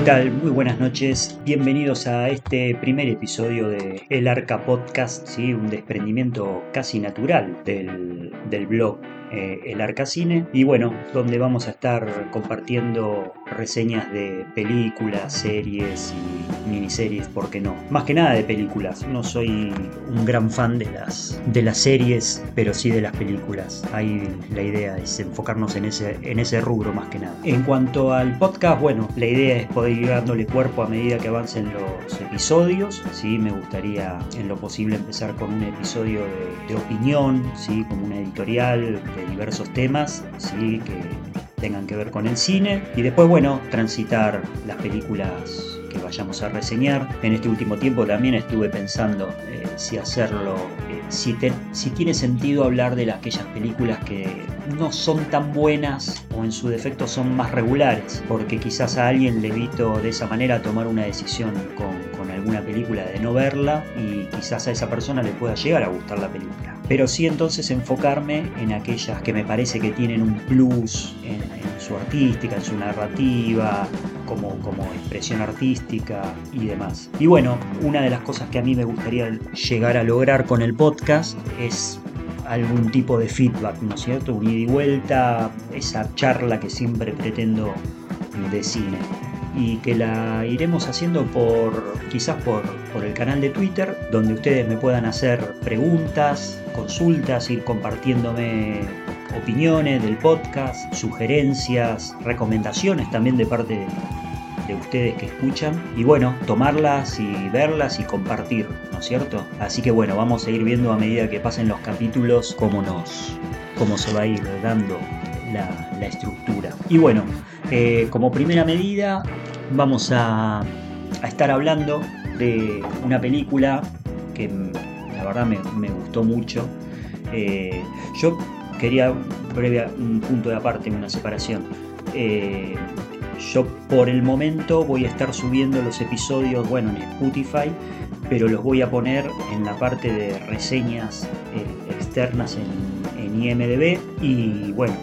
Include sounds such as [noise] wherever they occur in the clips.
¿Qué tal? Muy buenas noches. Bienvenidos a este primer episodio de El Arca Podcast, ¿sí? un desprendimiento casi natural del, del blog eh, el Arcacine y bueno, donde vamos a estar compartiendo reseñas de películas, series y miniseries, ¿por qué no? Más que nada de películas, no soy un gran fan de las, de las series, pero sí de las películas. Ahí la idea es enfocarnos en ese, en ese rubro más que nada. En cuanto al podcast, bueno, la idea es poder ir dándole cuerpo a medida que avancen los episodios, ¿sí? Me gustaría en lo posible empezar con un episodio de, opinión, ¿sí? Como una editorial, diversos temas que tengan que ver con el cine. Y después, bueno, transitar las películas que vayamos a reseñar. En este último tiempo también estuve pensando eh, si hacerlo, eh, si, tiene sentido hablar de aquellas películas que no son tan buenas o en su defecto son más regulares, porque quizás a alguien le evito de esa manera tomar una decisión con alguna película de no verla y quizás a esa persona le pueda llegar a gustar la película pero sí entonces enfocarme en aquellas que me parece que tienen un plus en, su artística, en su narrativa, como, como expresión artística y demás. Y bueno, una de las cosas que a mí me gustaría llegar a lograr con el podcast es algún tipo de feedback, ¿no es cierto? Un ida y vuelta, esa charla que siempre pretendo de cine y que la iremos haciendo por quizás por, por, el canal de Twitter, donde ustedes me puedan hacer preguntas, consultas, ir compartiéndome opiniones del podcast, sugerencias, recomendaciones también de parte de, de ustedes que escuchan y bueno, tomarlas y verlas y compartir, ¿no es cierto? Así que bueno, vamos a ir viendo a medida que pasen los capítulos cómo nos cómo se va a ir dando la, estructura. Y bueno, eh, como primera medida vamos a, a, estar hablando de una película que me, gustó mucho. Eh, yo quería previa un punto de aparte, una separación. Eh, yo por el momento voy a estar subiendo los episodios, bueno, en Spotify, pero los voy a poner en la parte de reseñas eh, externas en, en IMDB y bueno,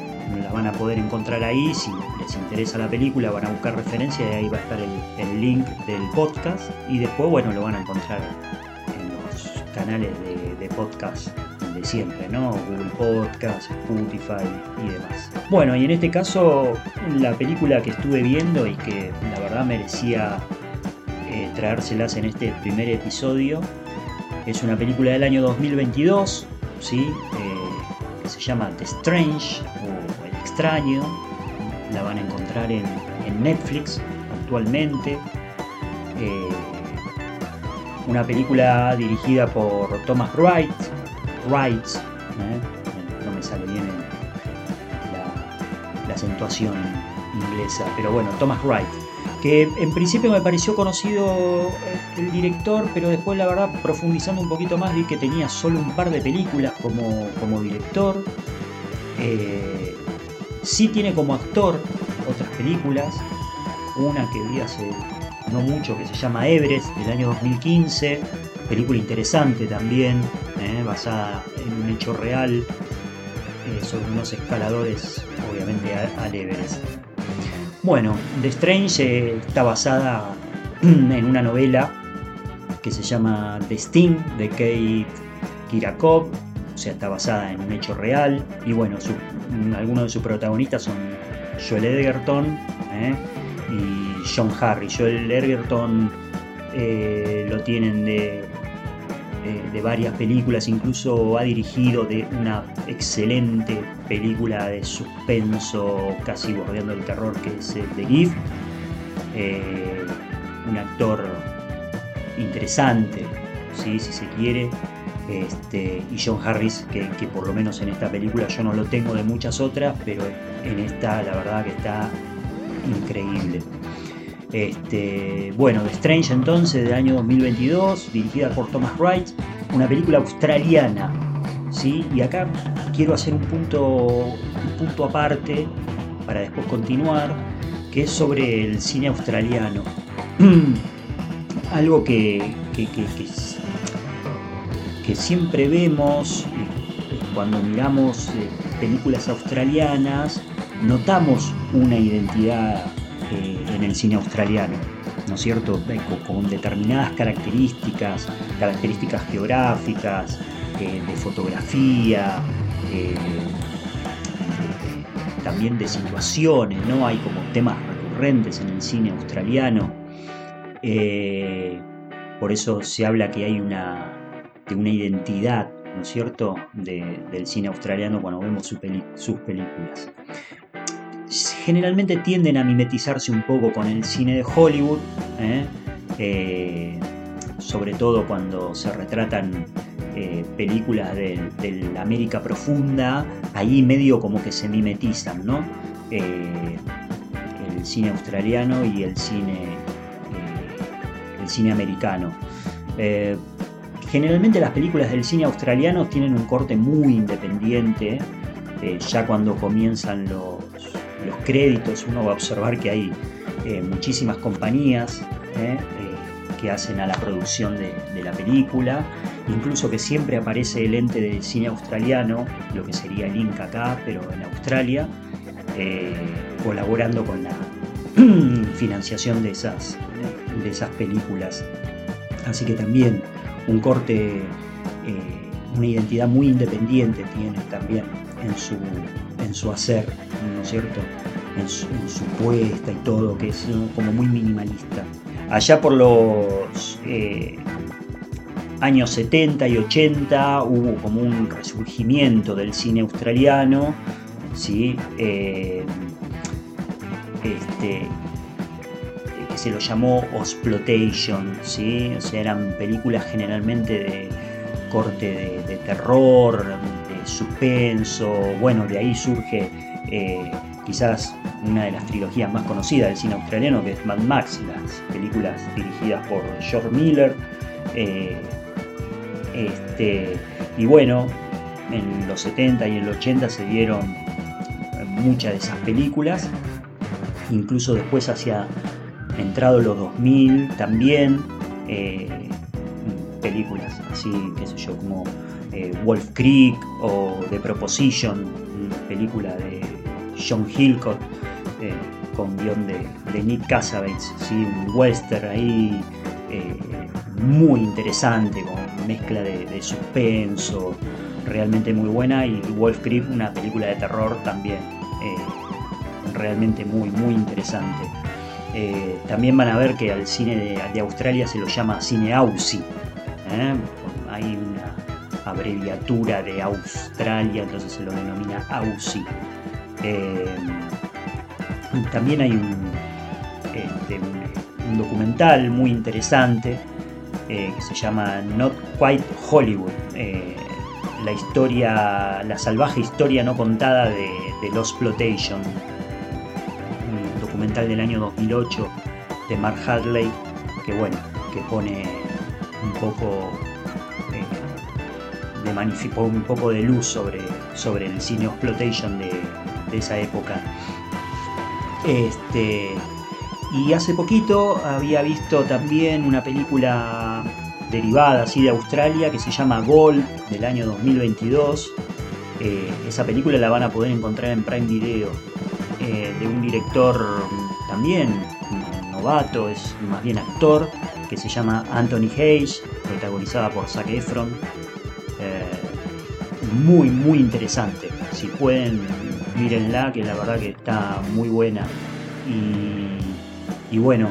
la van a poder encontrar ahí. Si les interesa la película, van a buscar referencia y ahí va a estar el, el link del podcast. Y después, bueno, lo van a encontrar canales de, podcast de siempre, ¿no? Google Podcast, Spotify y demás. Bueno, y en este caso, la película que estuve viendo y que la verdad merecía eh, traérselas en este primer episodio es una película del año 2022, ¿sí? Eh, que se llama The Strange o El Extraño. La van a encontrar en, en Netflix actualmente. Eh, una película dirigida por Thomas Wright, Wright, ¿eh? no me sale bien la, la, acentuación inglesa, pero bueno, Thomas Wright, que en principio me pareció conocido el director, pero después la verdad profundizando un poquito más vi que tenía solo un par de películas como, como director. Eh, sí tiene como actor otras películas, una que vi hace no mucho que se llama Everest del año 2015, película interesante también, eh, basada en un hecho real eh, sobre unos escaladores, obviamente al Everest. Bueno, The Strange eh, está basada [clears throat] en una novela que se llama The Sting de Kate Kirakov, o sea, está basada en un hecho real. Y bueno, su, algunos de sus protagonistas son Joel Edgerton y John Harry. Joel Edgerton eh, lo tienen de, de, de, varias películas, incluso ha dirigido de una excelente película de suspenso, casi bordeando el terror, que es The Gift. Eh, un actor interesante, ¿sí? si se quiere. Este, y John Harris, que, que por lo menos en esta película yo no lo tengo de muchas otras, pero en esta la verdad que está increíble. Este, bueno, The Strange entonces del año 2022, dirigida por Thomas Wright, una película australiana. ¿sí? Y acá quiero hacer un punto, un punto aparte para después continuar, que es sobre el cine australiano. [clears throat] Algo que, que, que, que, siempre vemos cuando miramos películas australianas, notamos una identidad eh, en el cine australiano, ¿no es cierto? Con, determinadas características, características geográficas, de fotografía, también de situaciones, ¿no? Hay como temas recurrentes en el cine australiano. por eso se habla que hay una, de una identidad ¿no es cierto?, del cine australiano cuando vemos sus películas. Generalmente tienden a mimetizarse un poco con el cine de Hollywood, ¿eh? Eh, sobre todo cuando se retratan eh, películas de, la América profunda, ahí medio como que se mimetizan, ¿no? el cine australiano y el cine, el cine americano. Generalmente las películas del cine australiano tienen un corte muy independiente. Ya cuando comienzan los, créditos uno va a observar que hay eh, muchísimas compañías eh, que hacen a la producción de, la película. Incluso que siempre aparece el ente del cine australiano, lo que sería el Inca acá, pero en Australia, colaborando con la [clears throat] financiación de esas, de esas películas. Así que también un corte, eh, una identidad muy independiente tiene también en su, su hacer, ¿no es cierto? En su, puesta y todo, que es como muy minimalista. Allá por los eh, años 70 y 80 hubo como un resurgimiento del cine australiano, ¿sí? Eh, este, se lo llamó Osplotation, ¿sí? o sea, eran películas generalmente de corte de, terror, de suspenso, bueno, de ahí surge eh, quizás una de las trilogías más conocidas del cine australiano, que es Mad Max, las películas dirigidas por George Miller. Eh, este, y bueno, en los 70 y el 80 se dieron muchas de esas películas, incluso después hacia entrado los 2000 también, eh, películas así, qué sé yo, como eh, Wolf Creek o The Proposition, película de John Hillcoat eh, con guion de, Nick Cassavetes, ¿sí? un western ahí muy interesante, con mezcla de, suspenso, realmente muy buena, y Wolf Creek, una película de terror también realmente muy, muy interesante. Eh, también van a ver que al cine de, Australia se lo llama cine Aussie. ¿Eh? Hay una abreviatura de Australia, entonces se lo denomina Aussie. Eh, también hay este, un, un, documental muy interesante que se llama Not Quite Hollywood. la historia, la salvaje historia no contada de, de Lost Plotation documental del año 2008 de Mark Hadley, que bueno, que pone un poco eh, de un poco de luz sobre, sobre el cine exploitation de, esa época. Este, y hace poquito había visto también una película derivada así de Australia que se llama Gold del año 2022. Eh, esa película la van a poder encontrar en Prime Video. Eh, de un director también novato, es más bien actor, que se llama Anthony Hayes, protagonizada por Zac Efron. Eh, muy, muy interesante. Si pueden, mírenla, que la verdad que está muy buena. Y, bueno,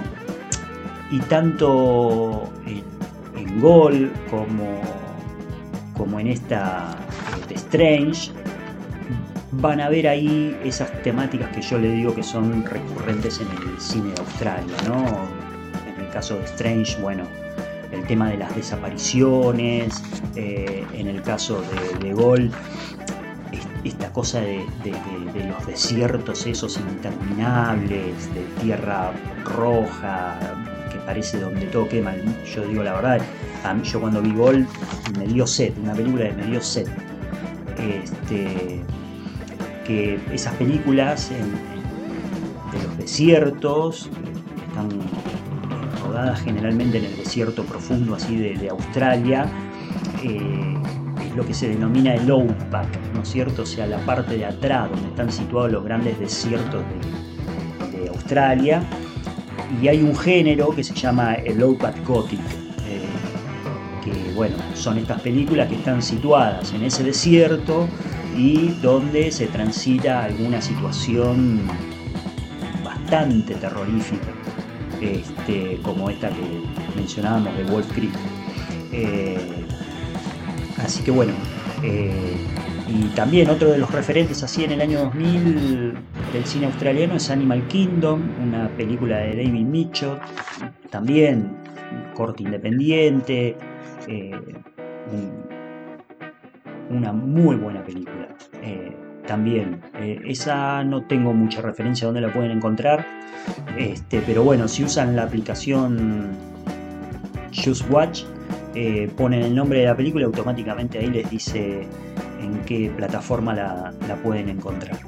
y tanto en, Gol como, como en esta de Strange, van a ver ahí esas temáticas que yo le digo que son recurrentes en el cine de Australia, ¿no? Caso de Strange, bueno, el tema de las desapariciones, eh, en el caso de, de Gol, esta cosa de, los desiertos esos interminables, de tierra roja, que parece donde todo quema. Yo digo la verdad, a mí, yo cuando vi Gol me dio sed, una película de me dio sed. Este, que esas películas de los desiertos, están generalmente en el desierto profundo así de, Australia, eh, es lo que se denomina el outback, ¿no es cierto? O sea, la parte de atrás donde están situados los grandes desiertos de, Australia y hay un género que se llama el pat gothic, que bueno, son estas películas que están situadas en ese desierto y donde se transita alguna situación bastante terrorífica, este, como esta que mencionábamos de Wolf Creek. Eh, así que bueno, eh, y también otro de los referentes así en el año 2000 del cine australiano es Animal Kingdom, una película de David Mitchell, también corte independiente, eh, una muy buena película. Eh, también, eh, esa no tengo mucha referencia dónde la pueden encontrar, este, pero bueno, si usan la aplicación Just Watch, ponen el nombre de la película y automáticamente ahí les dice en qué plataforma la, pueden encontrar.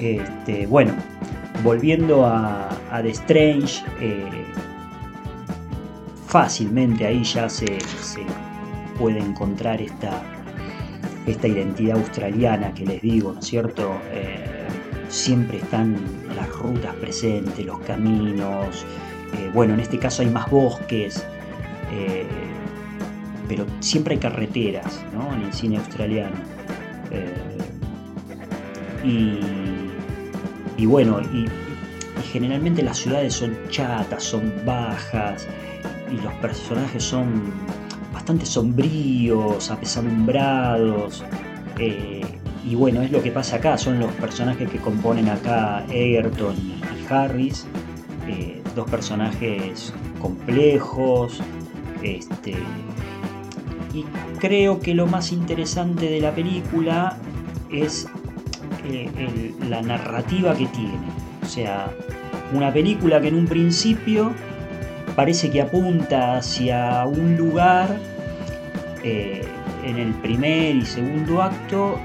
Este, bueno, volviendo a, The Strange, fácilmente ahí ya se, puede encontrar esta, esta identidad australiana que les digo, ¿no es cierto? Eh, siempre están las rutas presentes, los caminos, eh, bueno, en este caso hay más bosques, eh, pero siempre hay carreteras ¿no? en el cine australiano. Y, bueno, y generalmente las ciudades son chatas, son bajas, y los personajes son bastante sombríos, apesadumbrados. Eh, y bueno, es lo que pasa acá, son los personajes que componen acá Egerton y, Harris, eh, dos personajes complejos. Este, y creo que lo más interesante de la película es eh, la narrativa que tiene. O sea, una película que en un principio parece que apunta hacia un lugar eh, en el primer y segundo acto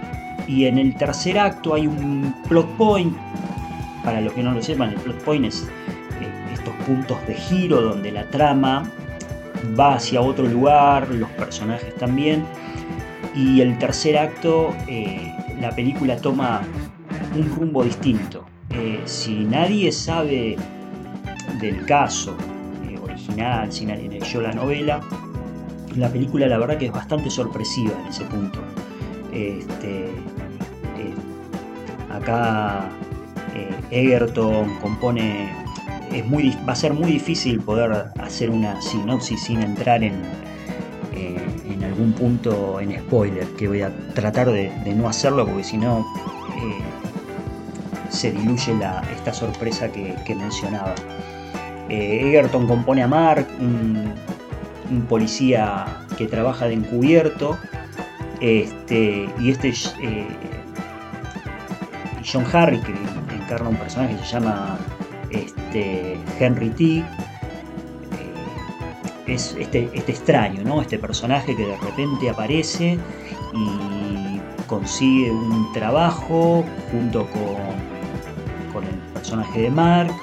y en el tercer acto hay un plot point. Para los que no lo sepan, el plot point es eh, estos puntos de giro donde la trama va hacia otro lugar, los personajes también. Y el tercer acto, eh, la película toma un rumbo distinto. si nadie sabe del caso, sin alguien leyó la novela. La película la verdad que es bastante sorpresiva en ese punto. Este, eh, acá eh, Egerton compone, es muy, va a ser muy difícil poder hacer una sinopsis sin entrar en, eh, en algún punto en spoiler, que voy a tratar de, no hacerlo porque si no se diluye esta sorpresa que mencionaba. Egerton compone a Mark, policía que trabaja de encubierto. Este, y este eh, John Harry, que encarna un personaje que se llama este, Henry T. Eh, es este, este, extraño, ¿no? Este personaje que de repente aparece y consigue un trabajo junto con, con el personaje de Mark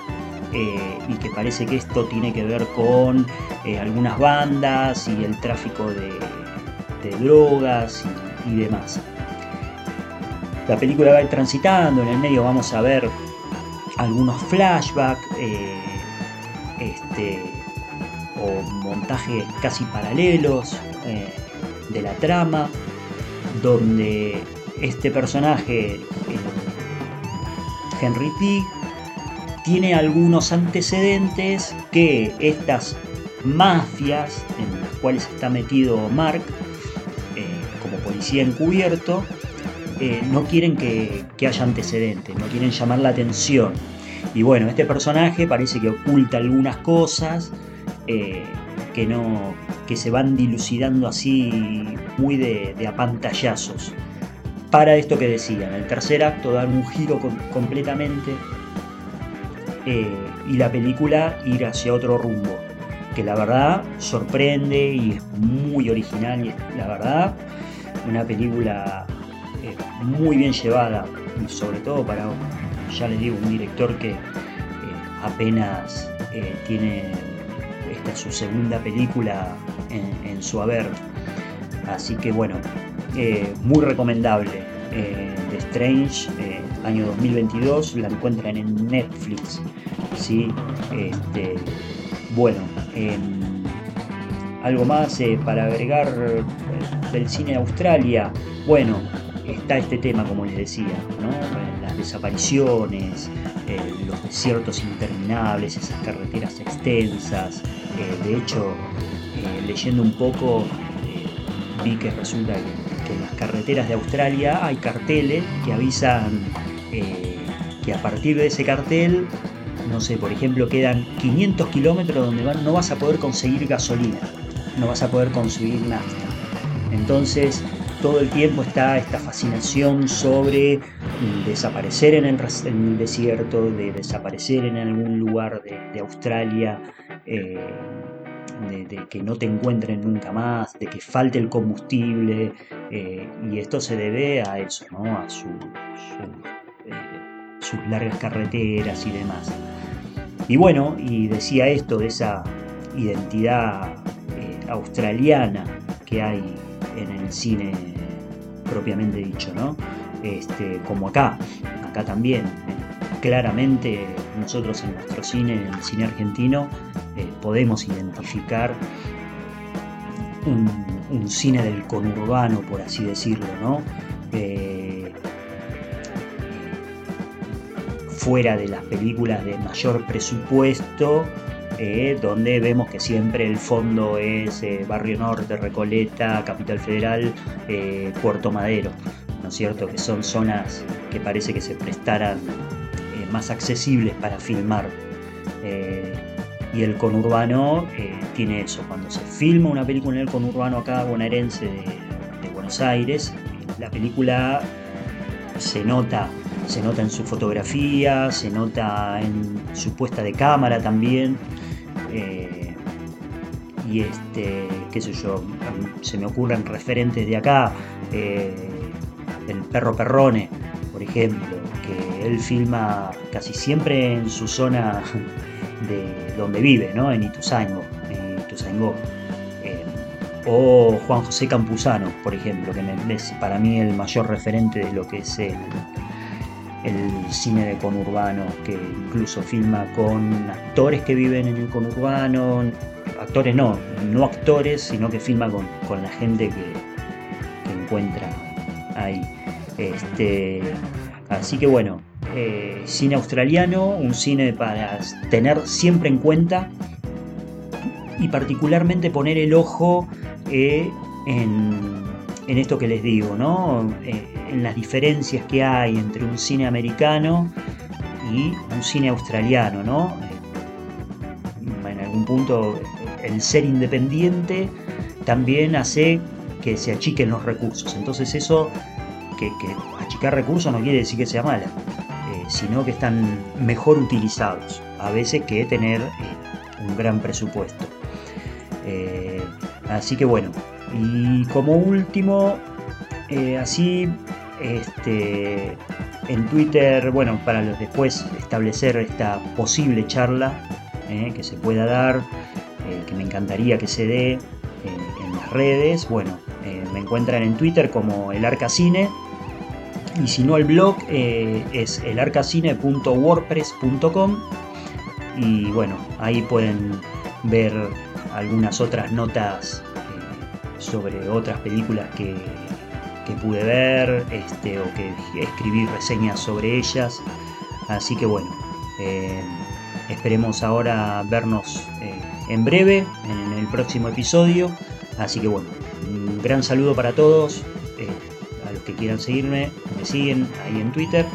eh, y que parece que esto tiene que ver con eh, algunas bandas y el tráfico de, drogas y, demás. La película va a ir transitando, en el medio vamos a ver algunos flashbacks eh, este, o montajes casi paralelos de la trama, donde este personaje, Henry T tiene algunos antecedentes que estas mafias en las cuales está metido Mark eh, como policía encubierto eh, no quieren que, haya antecedentes, no quieren llamar la atención. Y bueno, este personaje parece que oculta algunas cosas eh, que, no, que se van dilucidando así muy de, de apantallazos. Para esto que decía, en el tercer acto dan un giro completamente eh, y la película ir hacia otro rumbo, que la verdad sorprende y es muy original y la verdad una película eh, muy bien llevada y sobre todo para, ya les digo, un director que eh, apenas tiene esta su segunda película en, su haber. Así que bueno, muy recomendable. The Strange año 2022, la encuentran en Netflix. ¿sí? Este, bueno, algo más eh, para agregar eh, del cine de Australia. Bueno, está este tema, como les decía, las desapariciones, eh, los desiertos interminables, esas carreteras extensas. de hecho, leyendo un poco, vi que resulta que, en las carreteras de Australia hay carteles que avisan que a partir de ese cartel no sé, por ejemplo, quedan 500 kilómetros donde no vas a poder conseguir gasolina, no vas a poder conseguir nafta. Entonces, todo el tiempo está esta fascinación sobre desaparecer en el, desierto, de desaparecer en algún lugar de, Australia, eh, de, que no te encuentren nunca más, de que falte el combustible, eh, y esto se debe a eso, ¿no? a su, eh, sus largas carreteras y demás. Y bueno, y decía esto de esa identidad eh, australiana que hay en el cine propiamente dicho, ¿no? Este, como acá, acá también. claramente nosotros en nuestro cine, en el cine argentino, eh, podemos identificar un, cine del conurbano, por así decirlo, ¿no? Eh, fuera de las películas de mayor presupuesto, eh, donde vemos que siempre el fondo es eh, Barrio Norte, Recoleta, Capital Federal, eh, Puerto Madero, ¿no es cierto? Que son zonas que parece que se prestaran más accesibles para filmar. y el conurbano tiene eso, cuando se filma una película en el conurbano acá bonaerense de, de Buenos Aires, la película se nota se nota en su fotografía, se nota en su puesta de cámara también. Eh, y este, qué sé yo, se me ocurren referentes de acá, eh, el perro Perrone, por ejemplo, que él filma casi siempre en su zona [laughs] de donde vive, ¿no? en Ituzaingó. En Ituzaingó. Eh, o Juan José Campuzano, por ejemplo, que es para mí el mayor referente de lo que es el, el cine de conurbano, que incluso filma con actores que viven en el conurbano, actores no, no actores, sino que filma con, la gente que, encuentra ahí. Este, así que bueno, eh, cine australiano, un cine para tener siempre en cuenta y particularmente poner el ojo eh, en, en, esto que les digo, ¿no? Eh, en las diferencias que hay entre un cine americano y un cine australiano, ¿no? Eh, en algún punto el ser independiente también hace que se achiquen los recursos. Entonces eso, que, achicar recursos no quiere decir que sea mala, eh, sino que están mejor utilizados a veces que tener un gran presupuesto. así que bueno, y como último, así este, en Twitter, bueno, para después establecer esta posible charla eh, que se pueda dar, eh, que me encantaría que se dé eh, en las redes, bueno, me encuentran en Twitter como el Arcacine y si no el blog es elarcacine.wordpress.com y bueno, ahí pueden ver algunas otras notas sobre otras películas que que pude ver este, o que escribí reseñas sobre ellas. Así que bueno, eh, esperemos ahora vernos eh, en breve, en el próximo episodio. Así que bueno, un gran saludo para todos. Eh, a los que quieran seguirme, me siguen ahí en Twitter.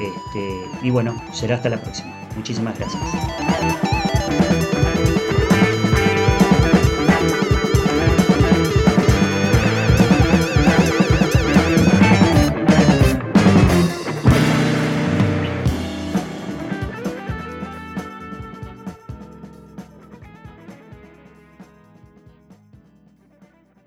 Este, y bueno, será hasta la próxima. Muchísimas gracias.